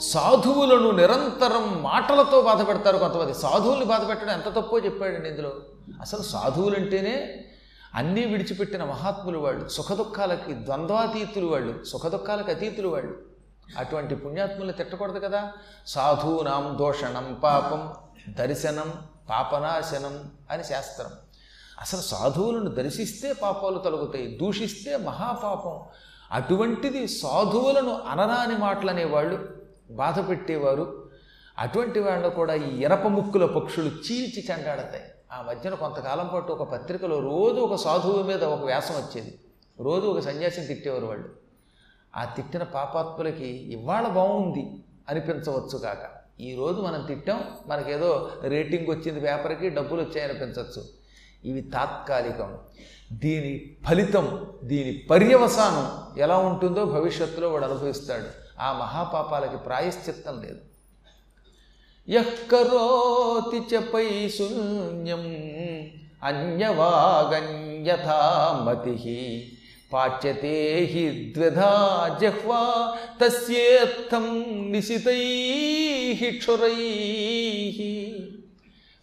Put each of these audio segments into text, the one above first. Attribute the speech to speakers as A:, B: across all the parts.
A: సాధువులను నిరంతరం మాటలతో బాధ పెడతారు కొంతమంది. సాధువుల్ని బాధ పెట్టడం ఎంత తప్పో చెప్పాడండి ఇందులో. అసలు సాధువులంటేనే అన్నీ విడిచిపెట్టిన మహాత్ములు వాళ్ళు సుఖదుఖాలకి ద్వంద్వాతీతులు వాళ్ళు సుఖదుఖాలకు అతీతులు వాళ్ళు. అటువంటి పుణ్యాత్ముల్ని తిట్టకూడదు కదా. సాధూనాం దోషణం పాపం దర్శనం పాపనాశనం అని శాస్త్రం. అసలు సాధువులను దర్శిస్తే పాపాలు తొలగుతాయి దూషిస్తే మహాపాపం. అటువంటిది సాధువులను అనరాని మాటలు అనేవాళ్ళు బాధ పెట్టేవారు అటువంటి వాళ్ళు కూడా ఈ ఎరప ముక్కుల పక్షులు చీల్చి చెండాడతాయి. ఆ మధ్యన కొంతకాలం పాటు ఒక పత్రికలో రోజు ఒక సాధువు మీద ఒక వ్యాసం వచ్చేది. రోజు ఒక సన్యాసిని తిట్టేవారు వాళ్ళు. ఆ తిట్టిన పాపాత్ములకి ఇవాళ బాగుంది అనిపించవచ్చు కాక. ఈరోజు మనం తిట్టాం మనకేదో రేటింగ్ వచ్చింది పేపర్కి డబ్బులు వచ్చాయనిపించవచ్చు ఇవి తాత్కాలికం. దీని ఫలితం దీని పర్యవసానం ఎలా ఉంటుందో భవిష్యత్తులో వాడు అనుభవిస్తాడు. ఆ మహాపాపాలకి ప్రాయశ్చిత్తం లేదు. యక్కరోతి చపై శూన్యం అన్యవాగన్యథామతి పాచ్యతే హి ద్విధా జహ్వా తస్యేత్తం నిశితై క్షురై.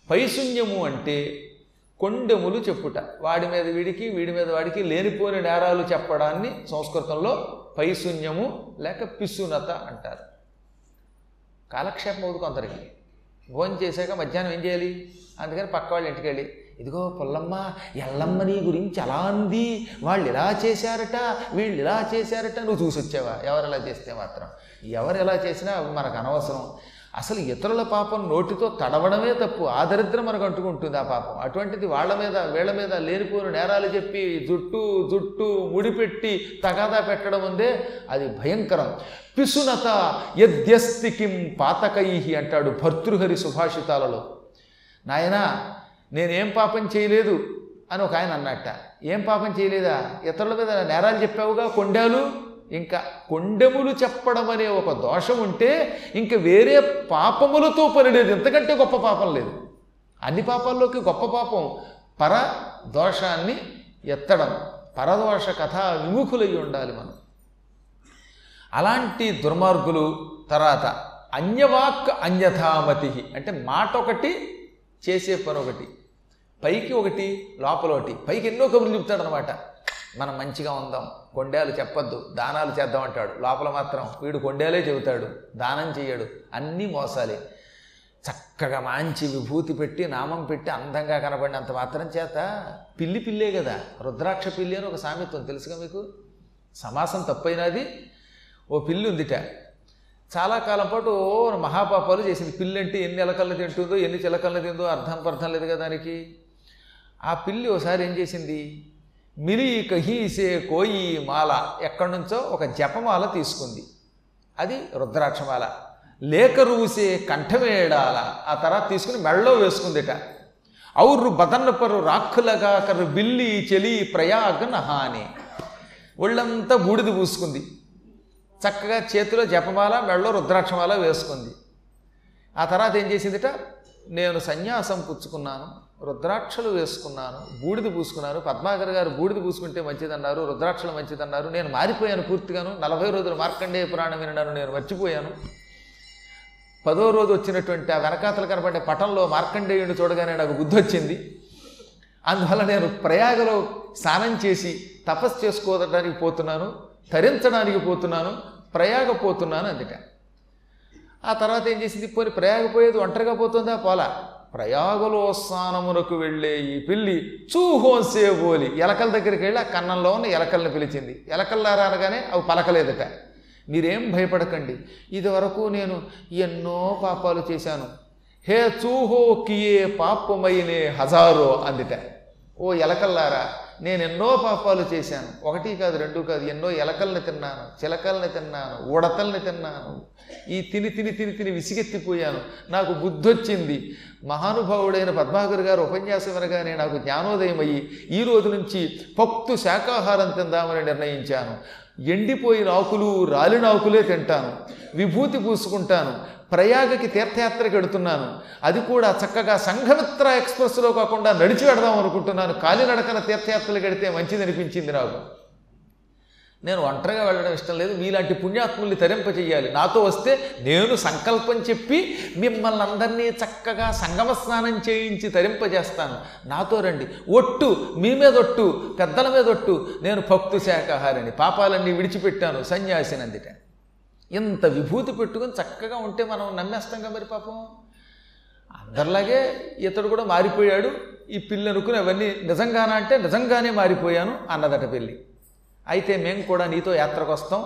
A: పైశూన్యము అంటే కొండెములు చెప్పుట. వాడి మీద వీడికి వీడి మీద వాడికి లేనిపోని నేరాలు చెప్పడాన్ని సంస్కృతంలో పైశూన్యము లేక పిసునత అంటారు. కాలక్షేపం అవుతుంది కొందరికి. భోజనం చేశాక మధ్యాహ్నం ఏం చేయాలి? అందుకని పక్క వాళ్ళ ఇంటికి వెళ్ళి ఇదిగో పుల్లమ్మ ఎల్లమ్మ నీ గురించి అలా అంది. వాళ్ళు ఇలా చేశారట వీళ్ళు ఇలా చేశారట నువ్వు చూసి వచ్చావా ఎవరు ఎలా చేస్తే మాత్రం? ఎవరు ఎలా చేసినా అవి మనకు అనవసరం. అసలు ఇతరుల పాపం నోటితో తడవడమే తప్పు. ఆదరిద్రం మనకు అంటుకుంటుంది ఆ పాపం. అటువంటిది వాళ్ళ మీద వీళ్ళ మీద లేనిపోని నేరాలు చెప్పి జుట్టు జుట్టు ముడిపెట్టి తగాదా పెట్టడం ఉందే అది భయంకరం. పిసునత యద్యస్తి కిం పాతకై అంటాడు భర్తృహరి సుభాషితాలలో. నాయనా నేనేం పాపం చేయలేదు అని ఒక ఆయన అన్నట్ట. ఏం పాపం చేయలేదా? ఇతరుల మీద నేరాలు చెప్పావుగా కొండాలు? ఇంకా కొండెములు చెప్పడం అనే ఒక దోషం ఉంటే ఇంక వేరే పాపములతో పని లేదు. ఎంతకంటే గొప్ప పాపం లేదు. అన్ని పాపాల్లోకి గొప్ప పాపం. పర దోషాన్ని ఎత్తడం. పరదోష కథ విముఖులై ఉండాలి మనం. అలాంటి దుర్మార్గులు తర్వాత అన్యవాక్ అన్యథామతి అంటే మాట ఒకటి చేసే పని ఒకటి. పైకి ఒకటి లోపల ఒకటి. పైకి ఎన్నో కబుర్లు చెప్తాడనమాట మనం మంచిగా ఉందాం. కొండేలు చెప్పొద్దు దానాలు చేద్దామంటాడు లోపల మాత్రం వీడు కొండేలే చెబుతాడు దానం చేయడు అన్నీ మోసాలే. చక్కగా మంచి విభూతి పెట్టి నామం పెట్టి అందంగా కనబడినంత మాత్రం చేత పిల్లి పిల్లే కదా. రుద్రాక్ష పిల్లి అని ఒక సామెత్వం తెలుసుగా మీకు? సమాసం తప్పైనది. ఓ పిల్లి ఉందిట. చాలా కాలం పాటు ఓ మహాపాపాలు చేసింది. పిల్లి అంటే ఎన్ని ఎలకల్ని తింటుందో ఎన్ని చిలకల్ని తిందో అర్థం పర్థం లేదు కదా దానికి. ఆ పిల్లి ఒకసారి ఏం చేసింది? మిలి కహీసే కోయి మాల. ఎక్కడి నుంచో ఒక జపమాల తీసుకుంది. అది రుద్రాక్షమాల. లేక రూసే కంఠమేడాల. ఆ తర్వాత తీసుకుని మెళ్ళలో వేసుకుందిట. ఔర్రు బదన్నపరు రాక్కులగా కరు బిల్లి చెలి ప్రయాగ నహాని. ఒళ్ళంతా బూడిద పూసుకుంది. చక్కగా చేతిలో జపమాల మెళ్ళలో రుద్రాక్షమాల వేసుకుంది. ఆ తర్వాత ఏం చేసిందిట? నేను సన్యాసం పుచ్చుకున్నాను. రుద్రాక్షలు వేసుకున్నాను బూడిద పూసుకున్నాను. పద్మాకర్ గారు బూడిద పూసుకుంటే మంచిదన్నారు రుద్రాక్షలు మంచిదన్నారు. నేను మారిపోయాను పూర్తిగాను. నలభై రోజులు మార్కండేయ పురాణం వినడాను నేను మర్చిపోయాను. పదో రోజు వచ్చినటువంటి ఆ వెనకాతలు కనబడే పటంలో మార్కండేయుని చూడగానే నాకు బుద్ధి వచ్చింది అందువల్ల నేను ప్రయాగలో స్నానం చేసి తపస్సు చేసుకోవడానికి పోతున్నాను తరించడానికి పోతున్నాను ప్రయాగ పోతున్నాను అందుట. ఆ తర్వాత ఏం చేసింది? పోని ప్రయాగ పోయేది ఒంటరిగా పోతుందా? పోలా. ప్రయాగలోత్సానమునకు వెళ్ళే ఈ పిల్లి చూహోన్సేబోలి ఎలకల దగ్గరికి వెళ్ళి ఆ కన్నంలో ఉన్న ఎలకల్ని పిలిచింది. ఎలకల్లారా అనగానే అవి పలకలేదట. మీరేం భయపడకండి. ఇదివరకు నేను ఎన్నో పాపాలు చేశాను. హే చూహో కియే పాపమైనే హజారో అందిట. ఓ ఎలకల్లారా నేను ఎన్నో పాపాలు చేశాను. ఒకటి కాదు రెండు కాదు ఎన్నో ఎలకల్ని తిన్నాను చిలకల్ని తిన్నాను ఉడతల్ని తిన్నాను. ఈ తిని తిని తిని తిని విసిగెత్తిపోయాను. నాకు బుద్ధి వచ్చింది మహానుభావుడైన పద్మాకర్ గారు ఉపన్యాసం వినగానే నాకు జ్ఞానోదయం అయ్యి ఈ రోజు నుంచి పక్తు శాకాహారం తిందామని నిర్ణయించాను. ఎండిపోయిన ఆకులు రాలిన ఆకులే తింటాను. విభూతి పూసుకుంటాను. ప్రయాగకి తీర్థయాత్రకి వెడుతున్నాను అది కూడా చక్కగా సంఘమిత్ర ఎక్స్ప్రెస్లో కాకుండా నడిచి వెడదాం అనుకుంటున్నాను. కాలినడకన తీర్థయాత్రలు గడితే మంచిది అనిపించింది నాకు. నేను ఒంటరిగా వెళ్ళడం ఇష్టం లేదు. మీలాంటి పుణ్యాత్ముల్ని తరింపచేయాలి నాతో వస్తే నేను సంకల్పం చెప్పి మిమ్మల్ని అందరినీ చక్కగా సంగమ స్నానం చేయించి తరింపజేస్తాను. నాతో రండి. ఒట్టు మీ మీద ఒట్టు పెద్దల మీద ఒట్టు నేను భక్తు శాఖాహారిని పాపాలన్నీ విడిచిపెట్టాను సన్యాసినందిట ఇంత విభూతి పెట్టుకొని చక్కగా ఉంటే మనం నమ్మేస్తాంగా మరి పాపం. అందరిలాగే ఇతడు కూడా మారిపోయాడు. ఈ పిల్లి అనుకుని అవన్నీ నిజంగానా అంటే నిజంగానే మారిపోయాను అన్నదట పెళ్ళి. అయితే మేము కూడా నీతో యాత్రకు వస్తాం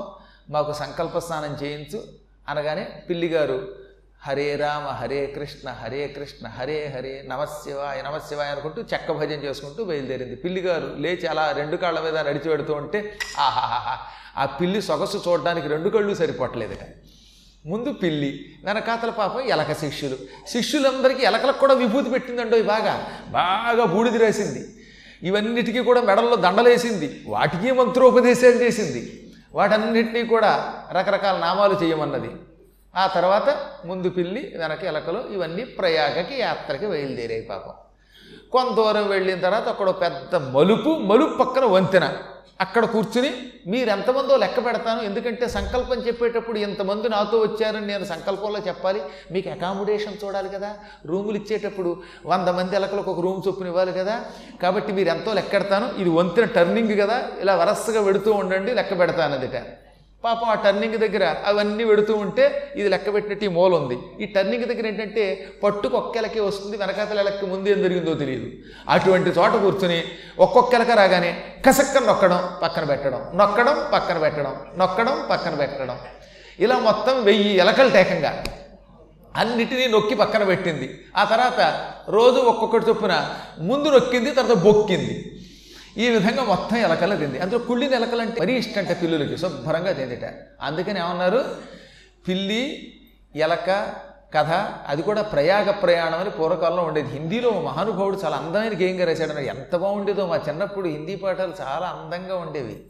A: మాకు సంకల్ప స్నానం చేయించు అనగానే పిల్లిగారు హరే రామ హరే కృష్ణ హరే కృష్ణ హరే హరే నమశివాయ నమశివాయ అనుకుంటూ చెక్క భజన చేసుకుంటూ బయలుదేరింది. పిల్లిగారు లేచి అలా రెండు కాళ్ళ మీద నడిచి పెడుతూ ఉంటే ఆహాహా ఆ పిల్లి సొగసు చూడడానికి రెండు కళ్ళు సరిపోవట్లేదట. ముందు పిల్లి వెనకాతల పాపం ఎలక శిష్యులు. శిష్యులందరికీ ఎలకలకు కూడా విభూతి పెట్టిందండో బాగా. బాగా బూడిది రాసింది. ఇవన్నిటికీ కూడా మెడల్లో దండలేసింది. వాటికి మంత్రోపదేశాలు చేసింది. వాటన్నిటినీ కూడా రకరకాల నామాలు చేయమన్నది. ఆ తర్వాత ముందు పిల్లి వెనక ఎలకలు ఇవన్నీ ప్రయాగకి యాత్రకి బయలుదేరాయి పాపం. కొంత దూరం వెళ్ళిన తర్వాత అక్కడ ఒక పెద్ద మలుపు మలుపు పక్కన వంతెన. అక్కడ కూర్చుని మీరు ఎంతమందో లెక్క పెడతాను. ఎందుకంటే సంకల్పం చెప్పేటప్పుడు ఇంతమంది నాతో వచ్చారని నేను సంకల్పంలో చెప్పాలి. మీకు అకామిడేషన్ చూడాలి కదా. రూములు ఇచ్చేటప్పుడు వంద మంది ఎలకలకు ఒక రూమ్ చొప్పున ఇవ్వాలి కదా. కాబట్టి మీరు ఎంతో లెక్కెడతాను ఇది వంతెన టర్నింగ్ కదా. ఇలా వరసగా వెడుతూ ఉండండి లెక్క పెడతాను అదిట పాపం ఆ టర్నింగ్ దగ్గర అవన్నీ పెడుతూ ఉంటే ఇది లెక్క పెట్టినట్టు ఈ మూల ఉంది. ఈ టర్నింగ్ దగ్గర ఏంటంటే పట్టుకు ఒక్కెలకే వస్తుంది వెనకాతల ఎలక్కి ముందు ఏం జరిగిందో తెలియదు. అటువంటి చోట కూర్చుని ఒక్కొక్కలక రాగానే కసక్క నొక్కడం పక్కన పెట్టడం నొక్కడం పక్కన పెట్టడం నొక్కడం పక్కన పెట్టడం. ఇలా మొత్తం వెయ్యి ఎలకలు టేకంగా అన్నిటినీ నొక్కి పక్కన పెట్టింది. ఆ తర్వాత రోజు ఒక్కొక్కటి చొప్పున ముందు నొక్కింది తర్వాత బొక్కింది. ఈ విధంగా మొత్తం ఎలకలు తింది అందులో కుళ్ళిన ఎలకలు అంటే మరీ ఇష్టంట పిల్లులకి. శుభ్రంగా తిందిట. అందుకని ఏమన్నారు? పిల్లి ఎలక కథ అది కూడా ప్రయాగ ప్రయాణం అని పూర్వకాలంలో ఉండేది. హిందీలో మహానుభావుడు చాలా అందమైన గేయంగా రాశాడు. ఎంత బాగుండేదో మా చిన్నప్పుడు హిందీ పాఠాలు చాలా అందంగా ఉండేవి.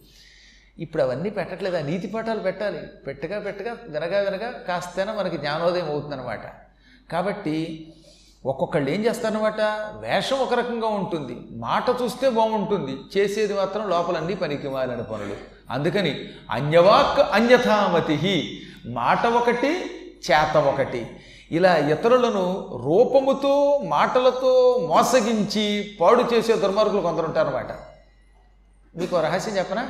A: ఇప్పుడు అవన్నీ పెట్టట్లేదు. ఆ నీతి పాఠాలు పెట్టాలి. పెట్టగా పెట్టగా వినగా వినగా కాస్తేనే మనకి జ్ఞానోదయం అవుతుందన్నమాట. కాబట్టి ఒక్కొక్కళ్ళు ఏం చేస్తారనమాట వేషం ఒక రకంగా ఉంటుంది. మాట చూస్తే బాగుంటుంది. చేసేది మాత్రం లోపలన్నీ పనికి మారిన పనులు. అందుకని అన్యవాక్ అన్యథామతి మాట ఒకటి చేత ఒకటి. ఇలా ఇతరులను రూపముతో మాటలతో మోసగించి పాడు చేసే దుర్మార్గులు కొందరు ఉంటారన్నమాట. మీకు రహస్యం చెప్పనా?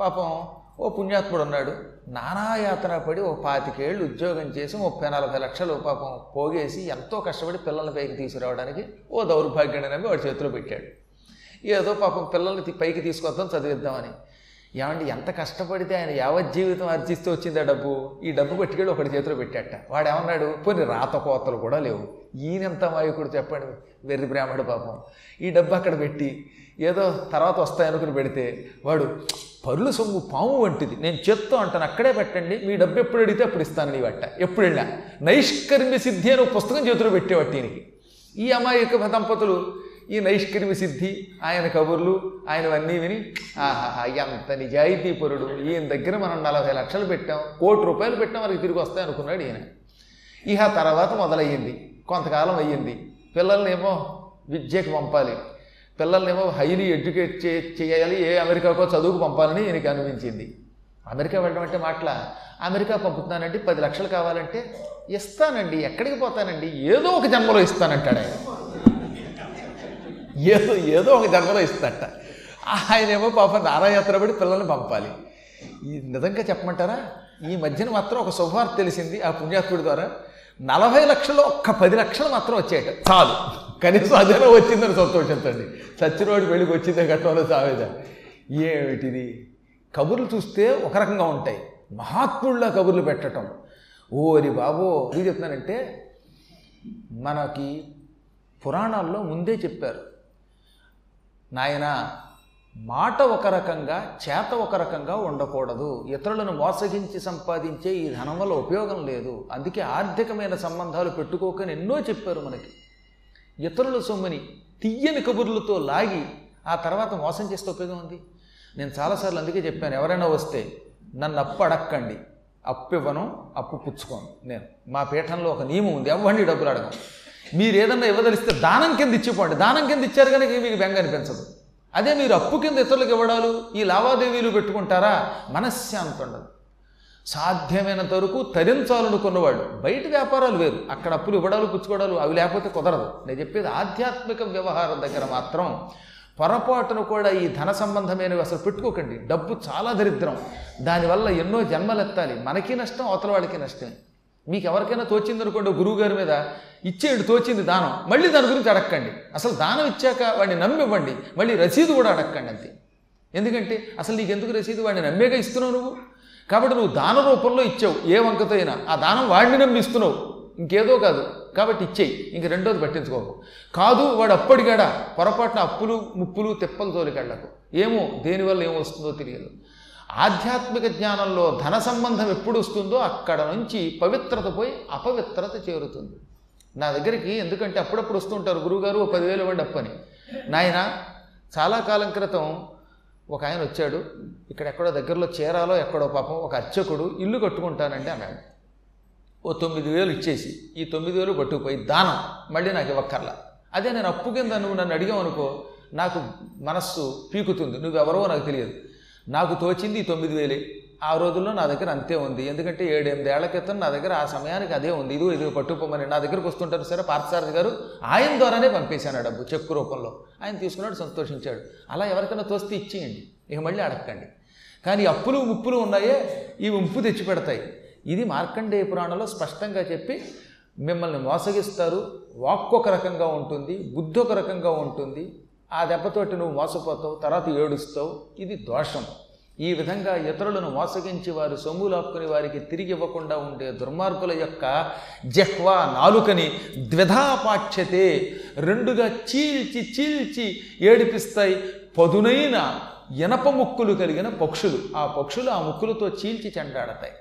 A: పాపం ఓ పుణ్యాత్ముడు ఉన్నాడు. నానాయాతన పడి ఓ పాతికేళ్ళు ఉద్యోగం చేసి ముప్పై నలభై లక్షలు పాపం పోగేసి ఎంతో కష్టపడి పిల్లల్ని పైకి తీసుకురావడానికి ఓ దౌర్భాగ్యాన్ని నమ్మి వాడి చేతిలో పెట్టాడు. ఏదో పాపం పిల్లల్ని పైకి తీసుకొద్దాం చదివిద్దామని. ఏమండి ఎంత కష్టపడితే ఆయన యావత్ జీవితం అర్జిస్తూ ఆ డబ్బు? ఈ డబ్బు పట్టుకెళ్ళి ఒకటి చేతిలో పెట్టాట. వాడు ఏమన్నాడు కొన్ని రాత కోతలు కూడా లేవు. ఈయనంత మాయకుడు చెప్పండి? వెర్రి బ్రాహ్మడు పాపం. ఈ డబ్బు అక్కడ పెట్టి ఏదో తర్వాత వస్తాయనుకుని పెడితే వాడు పరుల సొమ్ము పాము వంటిది. నేను చేత్తో అంటాను అక్కడే పెట్టండి. మీ డబ్బు ఎప్పుడు అడిగితే అప్పుడు ఇస్తాను నీ వట్ట ఎప్పుడు వెళ్ళా? నైష్కర్మ్య సిద్ధి అని ఒక పుస్తకం చేతిలో పెట్టేవాటి ఈయనకి ఈ అమాయక దంపతులు ఈ నైష్కర్మ్య సిద్ధి ఆయన కబుర్లు ఆయనవన్నీ విని ఆహాహా ఎంత నిజాయితీ పరుడు. ఈయన దగ్గర మనం నలభై లక్షలు పెట్టాం. కోటి రూపాయలు పెట్టాం మనకి తిరిగి వస్తాయి అనుకున్నాడు ఈయన. ఇహ తర్వాత మొదలయ్యింది. కొంతకాలం అయ్యింది. పిల్లల్నేమో విద్యకు పంపాలి. పిల్లల్నేమో హైలీ ఎడ్యుకేట్ చే చేయాలి ఏ అమెరికాకో చదువుకు పంపాలని ఈయనకి అనిపించింది. అమెరికా వెళ్ళడం అంటే మాటల అమెరికా పంపుతున్నానండి పది లక్షలు కావాలంటే ఇస్తానండి ఎక్కడికి పోతానండి ఏదో ఒక జన్మలో ఇస్తానంటాడు ఆయన. ఏదో ఏదో ఒక జన్మలో ఇస్తాట ఆయనేమో పాప నారాయాత్ర పడి పిల్లల్ని పంపాలి. ఈ నిజంగా చెప్పమంటారా? ఈ మధ్యన మాత్రం ఒక శుభవార్త తెలిసింది ఆ పుణ్యాత్ముడి ద్వారా. నలభై లక్షల్లో ఒక్క పది లక్షలు మాత్రం వచ్చేయట చాలు. కనీసం అదేనా వచ్చిందని సంతోషించండి చచ్చినోడి పెళ్ళికి వచ్చిందే ఘట్టంలో సావేదా? ఏమిటిది? కబుర్లు చూస్తే ఒక రకంగా ఉంటాయి. మహాత్ముళ్ళ కబుర్లు పెట్టడం ఓరి బాబో ఎందుకు చెప్తున్నానంటే మనకి పురాణాల్లో ముందే చెప్పారు. నాయన మాట ఒక రకంగా చేత ఒక రకంగా ఉండకూడదు. ఇతరులను మోసగించి సంపాదించే ఈ ధనం వల్ల ఉపయోగం లేదు. అందుకే ఆర్థికమైన సంబంధాలు పెట్టుకోకని ఎన్నో చెప్పారు మనకి. ఇతరుల సొమ్ముని తీయని కబుర్లతో లాగి ఆ తర్వాత మోసం చేస్తే ఉపయోగం ఉంది? నేను చాలాసార్లు అందుకే చెప్పాను ఎవరైనా వస్తే నన్ను అప్పు అడక్కండి. అప్పు ఇవ్వను అప్పు పుచ్చుకోను నేను. మా పీఠంలో ఒక నియమం ఉంది ఎవరిని డబ్బులు అడగం. మీరు ఏదన్నా ఇవ్వదలిస్తే దానం కింద ఇచ్చిపోండి. దానం కింద ఇచ్చారు కనుక మీకు బెంగ అనిపించదు. అదే మీరు అప్పు కింద ఇతరులకు ఇవ్వడాలు ఈ లావాదేవీలు పెట్టుకుంటారా? మనశ్శాంతి ఉండదు. సాధ్యమైనంత వరకు తరించాలనుకున్నవాడు. బయట వ్యాపారాలు వేరు. అక్కడ అప్పులు ఇవ్వడాలు పుచ్చుకోవడాలు అవి లేకపోతే కుదరదు. నేను చెప్పేది ఆధ్యాత్మిక వ్యవహారం దగ్గర మాత్రం పొరపాటును కూడా ఈ ధన సంబంధమైనవి అసలు పెట్టుకోకండి. డబ్బు చాలా దరిద్రం. దానివల్ల ఎన్నో జన్మలు ఎత్తాలి. మనకి నష్టం అవతల వాళ్ళకి నష్టం మీకు ఎవరికైనా తోచింది అనుకోండి గురువు గారి మీద ఇచ్చేయండి తోచింది దానం. మళ్ళీ దాని గురించి అడగండి అసలు దానం ఇచ్చాక వాడిని నమ్మివ్వండి. మళ్ళీ రసీదు కూడా అడగండి అంతే. ఎందుకంటే అసలు నీకు ఎందుకు రసీదు? వాడిని నమ్మేగా ఇస్తున్నావు నువ్వు? కాబట్టి నువ్వు దాన రూపంలో ఇచ్చావు ఏ వంకతో అయినా. ఆ దానం వాడిని నమ్మిస్తున్నావు. ఇంకేదో కాదు. కాబట్టి ఇచ్చేయి. ఇంక రెండోది పట్టించుకోకు. కాదు వాడు అప్పటికాడా పొరపాటున అప్పులు ముప్పులు తెప్పలు తోలికెళ్ళకు. ఏమో దేనివల్ల ఏమొస్తుందో తెలియదు. ఆధ్యాత్మిక జ్ఞానంలో ధన సంబంధం ఎప్పుడు వస్తుందో అక్కడ నుంచి పవిత్రత పోయి అపవిత్రత చేరుతుంది. నా దగ్గరికి ఎందుకంటే అప్పుడప్పుడు వస్తుంటారు గురువుగారు పదివేలు ఇవ్వండి అప్పని. నాయన చాలా కాలం క్రితం ఒక ఆయన వచ్చాడు ఇక్కడ ఎక్కడో దగ్గరలో చీరాలో ఎక్కడో పాపం ఒక అర్చకుడు ఇల్లు కట్టుకుంటానండి అన్నాడు ఓ తొమ్మిది వేలు ఇచ్చేసి ఈ తొమ్మిది వేలు పట్టుకుపోయి దానం మళ్ళీ నాకు ఇవ్వక్కర్లా. అదే నేను అప్పు కింద నువ్వు నన్ను అడిగావు అనుకో నాకు మనస్సు పీకుతుంది నువ్వెవరో నాకు తెలియదు. నాకు తోచింది ఈ తొమ్మిది వేలే. ఆ రోజుల్లో నా దగ్గర అంతే ఉంది. ఎందుకంటే ఏడెనిమిదేళ్ళ క్రితం నా దగ్గర ఆ సమయానికి అదే ఉంది. ఇదిగో ఇదిగో పట్టుకోమని నా దగ్గరకు వస్తుంటారు సరే పార్థసారథి గారు ఆయన ద్వారానే పంపేశాను ఆ డబ్బు చెక్కు రూపంలో. ఆయన తీసుకున్నాడు సంతోషించాడు. అలా ఎవరికైనా తోస్తే ఇచ్చేయండి. ఇక మళ్ళీ అడగండి కానీ అప్పులు ముప్పులు ఉన్నాయే ఇవి ఉంపు తెచ్చి పెడతాయి. ఇది మార్కండేయ పురాణంలో స్పష్టంగా చెప్పి మిమ్మల్ని మోసగిస్తారు. వాక్కు ఒక రకంగా ఉంటుంది బుద్ధి ఒక రకంగా ఉంటుంది. ఆ దెబ్బతోటి నువ్వు మోసపోతావు తర్వాత ఏడుస్తావు. ఇది దోషం. ఈ విధంగా ఇతరులను మోసగించి వారు సొమ్ము లాక్కుని వారికి తిరిగి ఇవ్వకుండా ఉండే దుర్మార్గుల యొక్క జహ్వా నాలుకని ద్విధాపాక్షతే రెండుగా చీల్చి చీల్చి ఏడిపిస్తాయి పదునైన ఇనప ముక్కులు కలిగిన పక్షులు. ఆ పక్షులు ఆ ముక్కులతో చీల్చి చెండాడతాయి.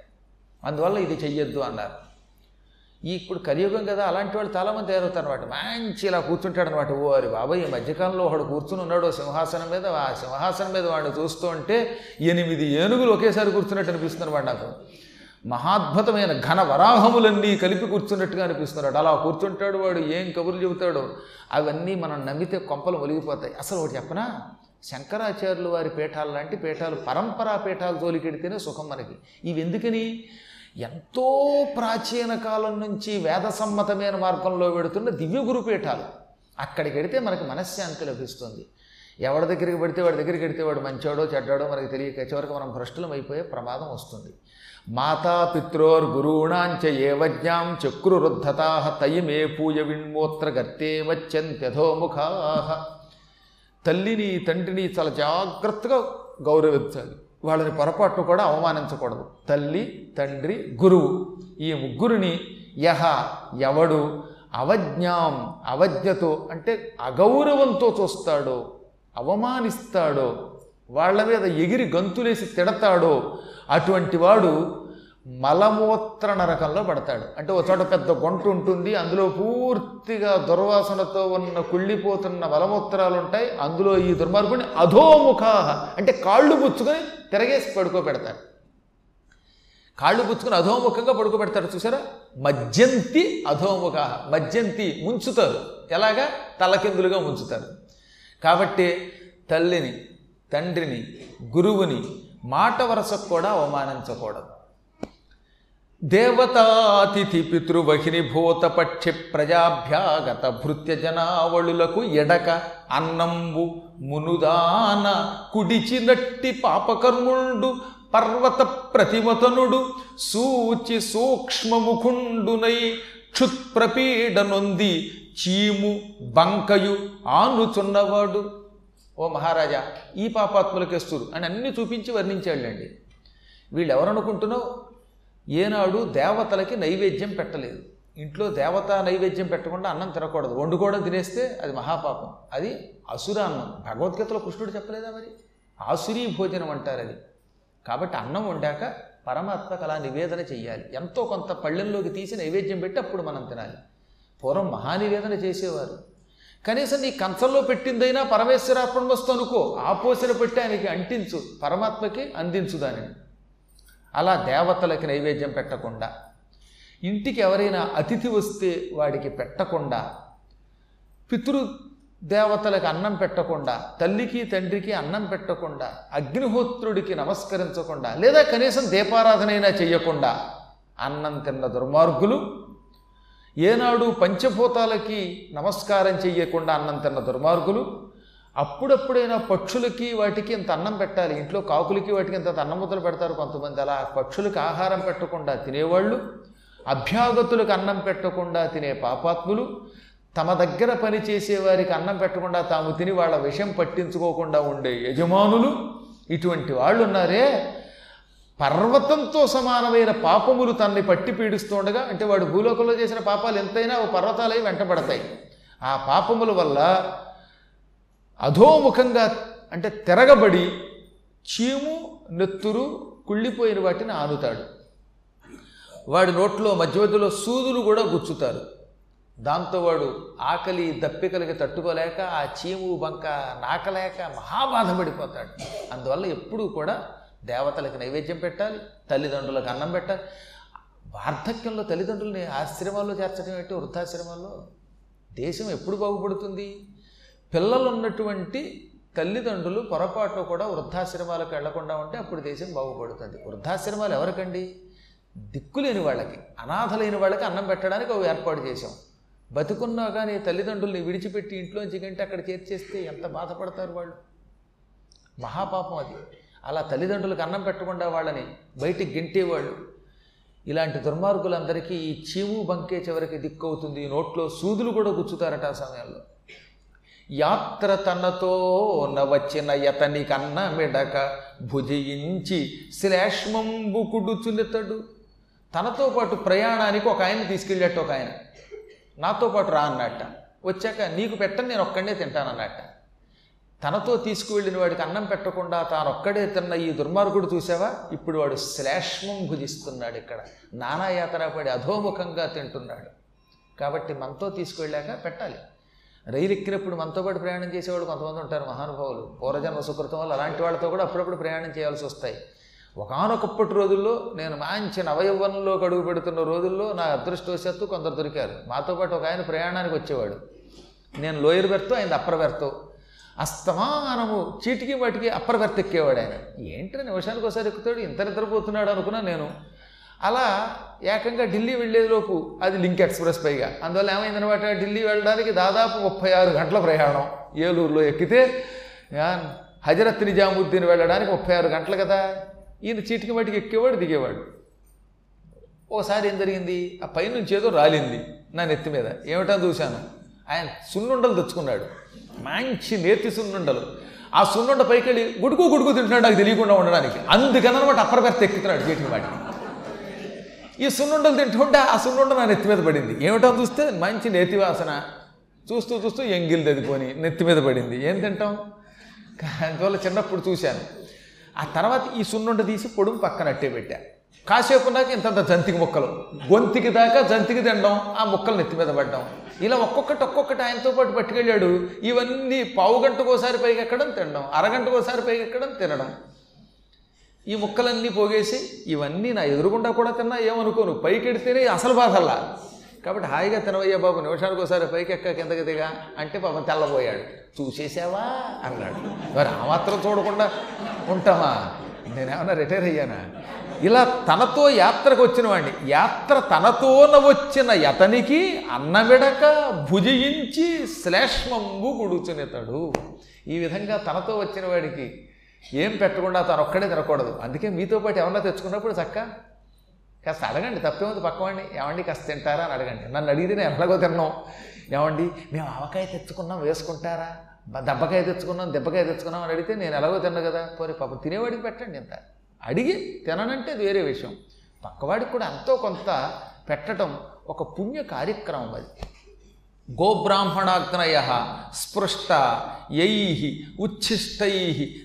A: అందువల్ల ఇది చెయ్యొద్దు అన్నారు. ఈ ఇప్పుడు కలియుగం కదా అలాంటి వాళ్ళు చాలామంది తయారవుతారు అనమాట మంచి ఇలా కూర్చుంటాడు అనమాట ఓ బాబాయ్ ఈ మధ్యకాలంలో ఒకడు కూర్చుని ఉన్నాడు సింహాసనం మీద ఆ సింహాసనం మీద వాడిని చూస్తూ ఉంటే ఎనిమిది ఏనుగులు ఒకేసారి కూర్చున్నట్టు అనిపిస్తున్నారు వాడు నాకు. మహాద్భుతమైన ఘన వరాహములన్నీ కలిపి కూర్చున్నట్టుగా అనిపిస్తున్నాడు అలా కూర్చుంటాడు వాడు ఏం కబుర్లు చెబుతాడు అవన్నీ మనం నమ్మితే కొంపలు ఒలిగిపోతాయి అసలు ఒకటి చెప్పనా? శంకరాచార్యులు వారి పీఠాలు లాంటి పీఠాలు పరంపరా పీఠాలు తోలికెడితేనే సుఖం మనకి. ఇవి ఎందుకని ఎంతో ప్రాచీన కాలం నుంచి వేద సమ్మతమైన మార్గంలో పెడుతున్న దివ్య గురుపీఠాలు. అక్కడికి వెడితే మనకి మనశ్శాంతి లభిస్తుంది. ఎవరి దగ్గరికి పెడితే వాడి దగ్గరికి వెడితే వాడు మంచోడో చెడ్డాడో మనకి తెలియక చివరికి మనం భ్రష్టులం అయిపోయే ప్రమాదం వస్తుంది. మాతా పిత్రోర్ గురూణాంచ ఏవజ్ఞాం చక్రురుద్ధతా తయమే పూజ విణ్మూత్ర గర్తే వచ్చంత్యధోముఖా తల్లిని తండ్రిని చాలా జాగ్రత్తగా గౌరవించాలి. వాళ్ళని పొరపాటు కూడా అవమానించకూడదు. తల్లి తండ్రి గురువు. ఈ ముగ్గురిని యహ ఎవడు? అవజ్ఞాం అవజ్ఞతో అంటే అగౌరవంతో చూస్తాడో అవమానిస్తాడో వాళ్ళ మీద ఎగిరి గంతులేసి తిడతాడో అటువంటి వాడు మలమూత్ర నరకంలో పడతాడు. అంటే ఒక చోట పెద్ద గుంట ఉంటుంది అందులో పూర్తిగా దుర్వాసనతో ఉన్న కుళ్ళిపోతున్న మలమూత్రాలు ఉంటాయి అందులో ఈ దుర్మార్గుని అధోముఖా అంటే కాళ్ళు పుచ్చుకొని తిరగేసి పడుకోబెడతాడు. కాళ్ళు పుచ్చుకొని అధోముఖంగా పడుకోబెడతాడు చూసారా? మజ్జంతి అధోముఖాహ మజ్జంతి ముంచుతారు. ఎలాగా? తలకిందులుగా ముంచుతారు. కాబట్టి తల్లిని తండ్రిని గురువుని మాట వరసకు కూడా అవమానించకూడదు. దేవతాతిథి పితృవహిని భూతపక్షి ప్రజాభ్యాగత భృత్య జనావళులకు ఎడక అన్నంబు మునుదాన కుడిచినట్టి పాపకర్ముండు పర్వత ప్రతిమతనుడు సూచి సూక్ష్మముఖుండునై క్షుత్ప్రపీడనొంది చీము బంకయు ఆనుచున్నవాడు. ఓ మహారాజా ఈ పాపాత్ములకేస్తురు అని అన్ని చూపించి వర్ణించాళ్ళండి వీళ్ళు ఎవరనుకుంటున్నావు ఏనాడు దేవతలకి నైవేద్యం పెట్టలేదు. ఇంట్లో దేవత నైవేద్యం పెట్టకుండా అన్నం తినకూడదు. వండుకోవడం తినేస్తే అది మహాపాపం. అది అసురాన్నం భగవద్గీతలో కృష్ణుడు చెప్పలేదా మరి? ఆసురీ భోజనం అంటారు అది. కాబట్టి అన్నం వండాక పరమాత్మకు అలా నివేదన చెయ్యాలి. ఎంతో కొంత పళ్ళెంలోకి తీసి నైవేద్యం పెట్టి అప్పుడు మనం తినాలి. పూర్వం మహానివేదన చేసేవారు. కనీసం నీ కంచంలో పెట్టిందైనా పరమేశ్వరార్పణమస్తు అనుకో ఆ పోసిన పెట్టి ఆయనకి అంటించు. పరమాత్మకి అందించు దానిని. అలా దేవతలకి నైవేద్యం పెట్టకుండా ఇంటికి ఎవరైనా అతిథి వస్తే వాడికి పెట్టకుండా పితృ దేవతలకు అన్నం పెట్టకుండా తల్లికి తండ్రికి అన్నం పెట్టకుండా అగ్నిహోత్రుడికి నమస్కరించకుండా లేదా కనీసం దీపారాధనైనా చెయ్యకుండా అన్నం తిన్న దుర్మార్గులు ఏనాడు పంచభూతాలకి నమస్కారం చెయ్యకుండా అన్నం తిన్న దుర్మార్గులు అప్పుడప్పుడైనా పక్షులకి వాటికి ఇంత అన్నం పెట్టాలి ఇంట్లో కాకులకి వాటికి ఇంత అన్నం ముద్దలు పెడతారు కొంతమంది. అలా పక్షులకు ఆహారం పెట్టకుండా తినేవాళ్ళు అభ్యాగతులకు అన్నం పెట్టకుండా తినే పాపాత్ములు తమ దగ్గర పని చేసేవారికి అన్నం పెట్టకుండా తాము తిని వాళ్ళ విషయం పట్టించుకోకుండా ఉండే యజమానులు ఇటువంటి వాళ్ళు ఉన్నారే పర్వతంతో సమానమైన పాపములు తనని పట్టి పీడిస్తుండగా అంటే వాడు భూలోకంలో చేసిన పాపాలు ఎంతైనా ఓ పర్వతాలై వెంటబడతాయి. ఆ పాపముల వల్ల అధోముఖంగా అంటే తిరగబడి చీము నెత్తురు కుళ్ళిపోయిన వాటిని ఆనుతాడు. వాడి నోట్లో మధ్య మధ్యలో సూదులు కూడా గుచ్చుతారు. దాంతో వాడు ఆకలి దప్పికలకి తట్టుకోలేక ఆ చీము బంక నాకలేక మహాబాధపడిపోతాడు. అందువల్ల ఎప్పుడూ కూడా దేవతలకు నైవేద్యం పెట్టాలి తల్లిదండ్రులకు అన్నం పెట్టాలి. వార్ధక్యంలో తల్లిదండ్రుల్ని ఆశ్రమాల్లో చేర్చడం ఏంటి? వృద్ధాశ్రమాల్లో దేశం ఎప్పుడు బాగుపడుతుంది? పిల్లలు ఉన్నటువంటి తల్లిదండ్రులు పొరపాటు కూడా వృద్ధాశ్రమాలకు వెళ్ళకుండా ఉంటే అప్పుడు దేశం బాగుపడుతుంది. వృద్ధాశ్రమాలు ఎవరికండి? దిక్కులేని వాళ్ళకి అనాథలైన వాళ్ళకి అన్నం పెట్టడానికి అవి ఏర్పాటు చేశాం. బతుకున్నా కానీ తల్లిదండ్రుల్ని విడిచిపెట్టి ఇంట్లోంచి కంటే అక్కడ చేర్చేస్తే ఎంత బాధపడతారు వాళ్ళు? మహాపాపం అది. అలా తల్లిదండ్రులకు అన్నం పెట్టకుండా వాళ్ళని బయటికి గెంటేవాళ్ళు. ఇలాంటి దుర్మార్గులందరికీ ఈ చీము బంకే చివరికి దిక్కవుతుంది. నోట్లో సూదులు కూడా గుచ్చుతారట ఆ సమయంలో. యాత్ర తనతో నవచిన యతని కన్న మెడక భుజించి శ్లేష్మంబు కుడుచునితడు తనతో పాటు ప్రయాణానికి ఒక ఆయన తీసుకెళ్ళేట్టు ఒక ఆయన. నాతో పాటు రా అన్నట్ట వచ్చాక నీకు పెట్టని నేను ఒక్కడే తింటానన్నట్ట తనతో తీసుకువెళ్ళిన వాడికి అన్నం పెట్టకుండా తాను ఒక్కడే తిన్న ఈ దుర్మార్గుడు చూసావా? ఇప్పుడు వాడు శ్లేష్మం భుజిస్తున్నాడు ఇక్కడ. నానాయాతన పడి అధోముఖంగా తింటున్నాడు. కాబట్టి మనతో తీసుకువెళ్ళాక పెట్టాలి. రైలు ఎక్కినప్పుడు మనతో పాటు ప్రయాణం చేసేవాళ్ళు కొంతమంది ఉంటారు మహానుభావులు. పూర్వజన్మ సుకృతం వల్ల అలాంటి వాళ్ళతో కూడా అప్పుడప్పుడు ప్రయాణం చేయాల్సి వస్తాయి. ఒకనొకప్పటి రోజుల్లో నేను మంచి నవయవ్వనంలో అడుగు పెడుతున్న రోజుల్లో నా అదృష్టవశాత్తు కొందరు దొరికారు. మాతో పాటు ఒక ఆయన ప్రయాణానికి వచ్చేవాడు. నేను లోయర్ బెర్త్ ఆయన అప్పర్ బెర్త్. అస్తమానము చీటికి వాటికి అప్పర్ బెర్త్ ఎక్కేవాడు ఆయన. ఏంటని నిమిషానికి ఒకసారి ఎక్కుతాడు? ఇంత నిద్రపోతున్నాడు అనుకున్నా నేను. అలా ఏకంగా ఢిల్లీ వెళ్ళేలోపు అది లింక్ ఎక్స్ప్రెస్ పైగా. అందువల్ల ఏమైందనమాట? ఢిల్లీ వెళ్ళడానికి దాదాపు ముప్పై ఆరు గంటల ప్రయాణం ఏలూరులో ఎక్కితే హజరత్ నిజాముద్దీన్ వెళ్ళడానికి ముప్పై ఆరు గంటలు కదా. ఈయన చీటికి మటికి ఎక్కేవాడు దిగేవాడు. ఓసారి ఏం జరిగింది? ఆ పైనుంచి ఏదో రాలింది నా నెత్తి మీద. ఏమిటో చూశాను. ఆయన సున్నుండలు తెచ్చుకున్నాడు. మంచి నేతి సున్నుండలు. ఆ సున్నుండ పైకి వెళ్ళి గుడుకు గుడుకు తింటున్నాడు నాకు తెలియకుండా ఉండడానికి. అందుకని అనమాట అప్పర్ బెర్త్ ఎక్కుతున్నాడు చీటికి వాటికి ఈ సున్నుండలు తింటుంటే ఆ సున్నుండ నా నెత్తి మీద పడింది. ఏమిటో చూస్తే మంచి నేతి వాసన. చూస్తూ చూస్తూ ఎంగిల్ దదిపోని నెత్తి మీద పడింది. ఏం తింటాం? అందువల్ల చిన్నప్పుడు చూశాను. ఆ తర్వాత ఈ సున్నుండ తీసి పొడుము పక్కన అట్టే పెట్టా. కాసేపు నాకు ఇంతంత జంతికి ముక్కలు. గొంతికి దాకా జంతికి తినడం ఆ ముక్కలు నెత్తి మీద పడ్డం. ఇలా ఒక్కొక్కటి ఒక్కొక్కటి ఆయనతో పాటు పట్టుకెళ్ళాడు. ఇవన్నీ పావు గంటకోసారి పైకి ఎక్కడం తినడం అరగంటకోసారి పైకి ఎక్కడం తినడం. ఈ ముక్కలన్నీ పోగేసి ఇవన్నీ నా ఎదురుగుండా కూడా తిన్నా ఏమనుకోను. పైకి ఎడితేనే అసలు బాధల్లా. కాబట్టి హాయిగా తినవయ్యా బాబు నిమిషానికి ఒకసారి పైకి ఎక్క కిందకి దిగా అంటే పాపం తెల్లబోయాడు. చూసేసావా? అన్నాడు. మరి ఆ మాత్రం చూడకుండా ఉంటామా? నేనేమన్నా రిటైర్ అయ్యానా? ఇలా తనతో యాత్రకు వచ్చిన వాడిని యాత్ర తనతోన వచ్చిన యతనికి అన్నమిడక భుజించి శ్లేష్మంబు గుడుచునితడు. ఈ విధంగా తనతో వచ్చిన వాడికి ఏం పెట్టకుండా తను ఒక్కడే తినకూడదు. అందుకే మీతో పాటు ఎవరన్నా తెచ్చుకున్నప్పుడు చక్క కాస్త అడగండి తప్పేముంది పక్కవాడిని ఏమండి కాస్త తింటారా అని అడగండి. నన్ను అడిగితే నేను ఎలాగో తిన్నాం. ఏమండి మేము ఆవకాయ తెచ్చుకున్నాం వేసుకుంటారా? దెబ్బకాయ తెచ్చుకున్నాం దెబ్బకాయ తెచ్చుకున్నాం అని అడిగితే నేను ఎలాగో తిన్నా కదా. పోనీ పాప తినేవాడికి పెట్టండి ఇంత. అడిగి తిననంటే అది వేరే విషయం. పక్కవాడికి కూడా ఎంతో కొంత పెట్టడం ఒక పుణ్య కార్యక్రమం అది. గోబ్రాహ్మణాగ్నయ స్పృష్ట యై ఉచ్ఛిష్టై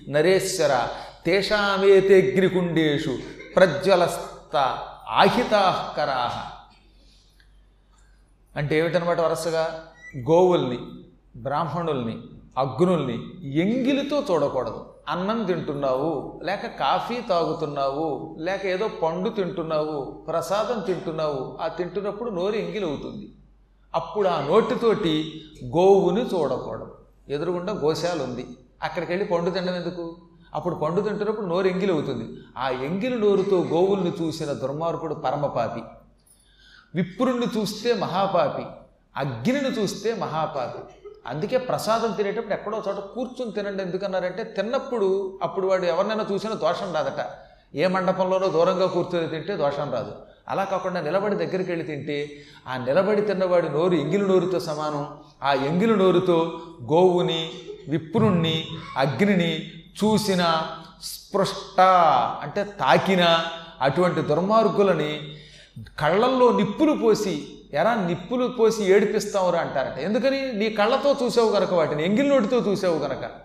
A: నరేశ్వర తేషామేతేగ్నికుండేషు ప్రజ్వలస్త ఆహితాకరా అంటే ఏమిటనమాట వరుసగా? గోవుల్ని బ్రాహ్మణుల్ని అగ్నుల్ని ఎంగిలితో చూడకూడదు. అన్నం తింటున్నావు లేక కాఫీ తాగుతున్నావు లేక ఏదో పండు తింటున్నావు ప్రసాదం తింటున్నావు ఆ తింటున్నప్పుడు నోరు ఎంగిలి అవుతుంది అప్పుడు ఆ నోటితోటి గోవుని చూడకూడదు. ఎదురుగుండా గోశాల ఉంది అక్కడికి వెళ్ళి పండు తినడం ఎందుకు? అప్పుడు పండు తింటున్నప్పుడు నోరు ఎంగిలి అవుతుంది ఆ ఎంగిలి నోరుతో గోవుల్ని చూసిన దుర్మార్గుడు పరమపాపి. విప్రుణ్ణి చూస్తే మహాపాపి. అగ్నిని చూస్తే మహాపాపి. అందుకే ప్రసాదం తినేటప్పుడు ఎక్కడో చోట కూర్చుని తినండి. ఎందుకన్నారంటే తిన్నప్పుడు అప్పుడు వాడు ఎవరినైనా చూసినా దోషం రాదట. ఏ మండపంలోనో దూరంగా కూర్చొని తింటే దోషం రాదు. అలా కాకుండా నిలబడి దగ్గరికి వెళ్ళి తింటే ఆ నిలబడి తిన్నవాడి నోరు ఎంగిలి నోరుతో సమానం. ఆ ఎంగిలి నోరుతో గోవుని విప్రుణ్ణి అగ్నిని చూసిన స్పృష్ట అంటే తాకిన అటువంటి దుర్మార్గులని కళ్ళల్లో నిప్పులు పోసి ఎరా నిప్పులు పోసి ఏడిపిస్తావురా అంటారట. ఎందుకని? నీ కళ్ళతో చూసావు కనుక వాటిని ఎంగిల్ నోటితో చూసావు కనుక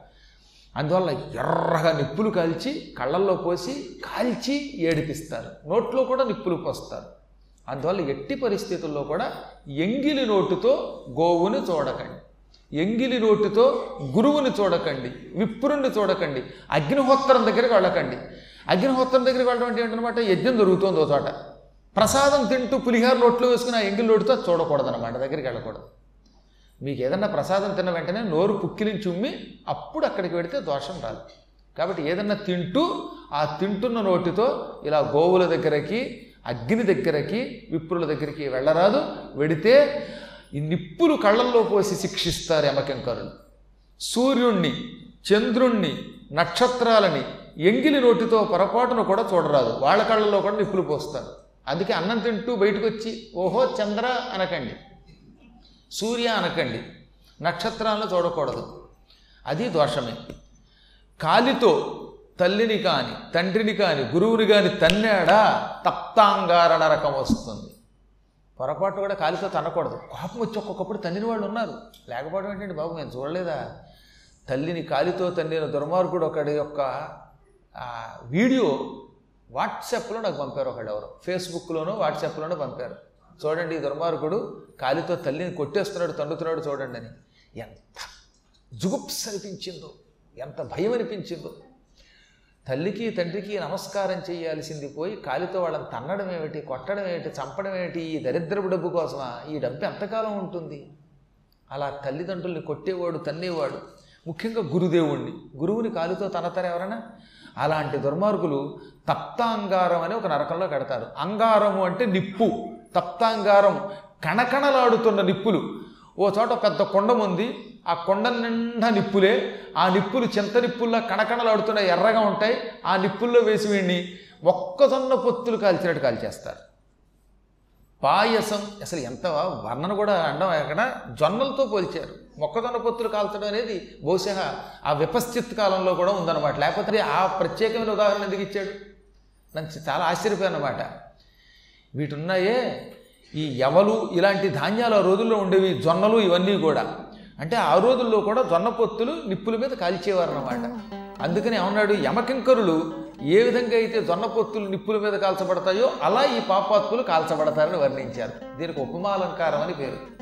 A: అందువల్ల ఎర్రగా నిప్పులు కాల్చి కళ్ళల్లో పోసి కాల్చి ఏడిపిస్తారు. నోట్లో కూడా నిప్పులు పోస్తారు. అందువల్ల ఎట్టి పరిస్థితుల్లో కూడా ఎంగిలి నోటుతో గోవుని చూడకండి. ఎంగిలి నోటితో గురువుని చూడకండి. విప్రుణ్ణి చూడకండి. అగ్నిహోత్రం దగ్గరికి వెళ్ళకండి. అగ్నిహోత్రం దగ్గరికి వెళ్ళడం అంటే ఏంటనమాట యజ్ఞం జరుగుతుంది చోట. ప్రసాదం తింటూ పులిహార నోట్లో వేసుకుని ఆ ఎంగిలి నోటితో చూడకూడదన్నమాట. దగ్గరికి వెళ్ళకూడదు. మీకు ఏదన్నా ప్రసాదం తిన్న వెంటనే నోరు పుక్కిలించి ఉమ్మి అప్పుడు అక్కడికి వెడితే దోషం రాదు. కాబట్టి ఏదన్నా తింటూ ఆ తింటున్న నోటితో ఇలా గోవుల దగ్గరకి అగ్ని దగ్గరకి విప్రుల దగ్గరికి వెళ్ళరాదు. వెడితే ఈ నిప్పులు కళ్ళల్లో పోసి శిక్షిస్తారు యమకంకరులు. సూర్యుణ్ణి చంద్రుణ్ణి నక్షత్రాలని ఎంగిలి నోటితో పొరపాటును కూడా చూడరాదు. వాళ్ళ కళ్ళల్లో కూడా నిప్పులు పోస్తారు. అందుకే అన్నం తింటూ బయటకు వచ్చి ఓహో చంద్ర అనకండి. సూర్య అనకండి. నక్షత్రాలను చూడకూడదు. అది దోషమే. కాలితో తల్లిని కాని తండ్రిని కాని గురువుని కాని తన్నాడా? తప్తాంగార నరకం వస్తుంది. పొరపాటు కూడా కాలితో తన్నకూడదు. కోపం వచ్చి ఒక్కొక్కప్పుడు తన్నిన వాళ్ళు ఉన్నారు. లేకపోవడం ఏంటండి బాబు నేను చూడలేదా? తల్లిని కాలితో తన్నిన దుర్మార్గుడు ఒకడి యొక్క వీడియో వాట్సాప్లో నాకు పంపారు ఒకడు ఎవరు. ఫేస్బుక్లోనో వాట్సాప్లోనో పంపారు. చూడండి ఈ దుర్మార్గుడు కాలితో తల్లిని కొట్టేస్తున్నాడు తండుతున్నాడు చూడండి అని. ఎంత జుగుప్స్ అనిపించిందో ఎంత భయం అనిపించిందో తల్లికి తండ్రికి నమస్కారం చేయాల్సింది పోయి కాలితో వాళ్ళని తన్నడం ఏమిటి కొట్టడం ఏమిటి చంపడం ఏమిటి ఈ దరిద్రపు డబ్బు కోసమా ఈ డబ్బు ఎంతకాలం ఉంటుంది? అలా తల్లిదండ్రుల్ని కొట్టేవాడు తన్నేవాడు ముఖ్యంగా గురుదేవుణ్ణి. గురువుని కాలుతో తనతారు ఎవరైనా? అలాంటి దుర్మార్గులు తప్తాంగారం అని ఒక నరకంలో కడతారు. అంగారము అంటే నిప్పు. తప్తాంగారం కణకణలాడుతున్న నిప్పులు. ఓ చోట పెద్ద కొండం ఉంది. ఆ కొండ నిండా నిప్పులే. ఆ నిప్పులు చింత నిప్పుల్లో కణకణలాడుతున్న ఎర్రగా ఉంటాయి. ఆ నిప్పుల్లో వేసి వీడిని మొక్కజొన్న పొత్తులు కాల్చినట్టు కాల్చేస్తారు. పాయసం అసలు ఎంత వర్ణన కూడా అండం ఎక్కడ? జొన్నలతో పోల్చారు. మొక్కజొన్న పొత్తులు కాల్చడం అనేది బహుశా ఆ విపశ్చిత్ కాలంలో కూడా ఉందన్నమాట. లేకపోతే ఆ ప్రత్యేకమైన ఉదాహరణ ఎందుకు ఇచ్చాడు? నన్ను చాలా ఆశ్చర్యపోయాను అనమాట వీటున్నాయే. ఈ ఎవలు ఇలాంటి ధాన్యాలు ఆ రోజుల్లో ఉండేవి జొన్నలు ఇవన్నీ కూడా. అంటే ఆ రోజుల్లో కూడా జొన్న పొత్తులు నిప్పుల మీద కాల్చేవారు అన్నమాట అందుకని ఏమన్నాడు యమకింకరులు ఏ విధంగా అయితే జొన్న పొత్తులు నిప్పుల మీద కాల్చబడతాయో అలా ఈ పాపాత్తులు కాల్చబడతారని వర్ణించారు. దీనికి ఉపమాలంకారం అని పేరు.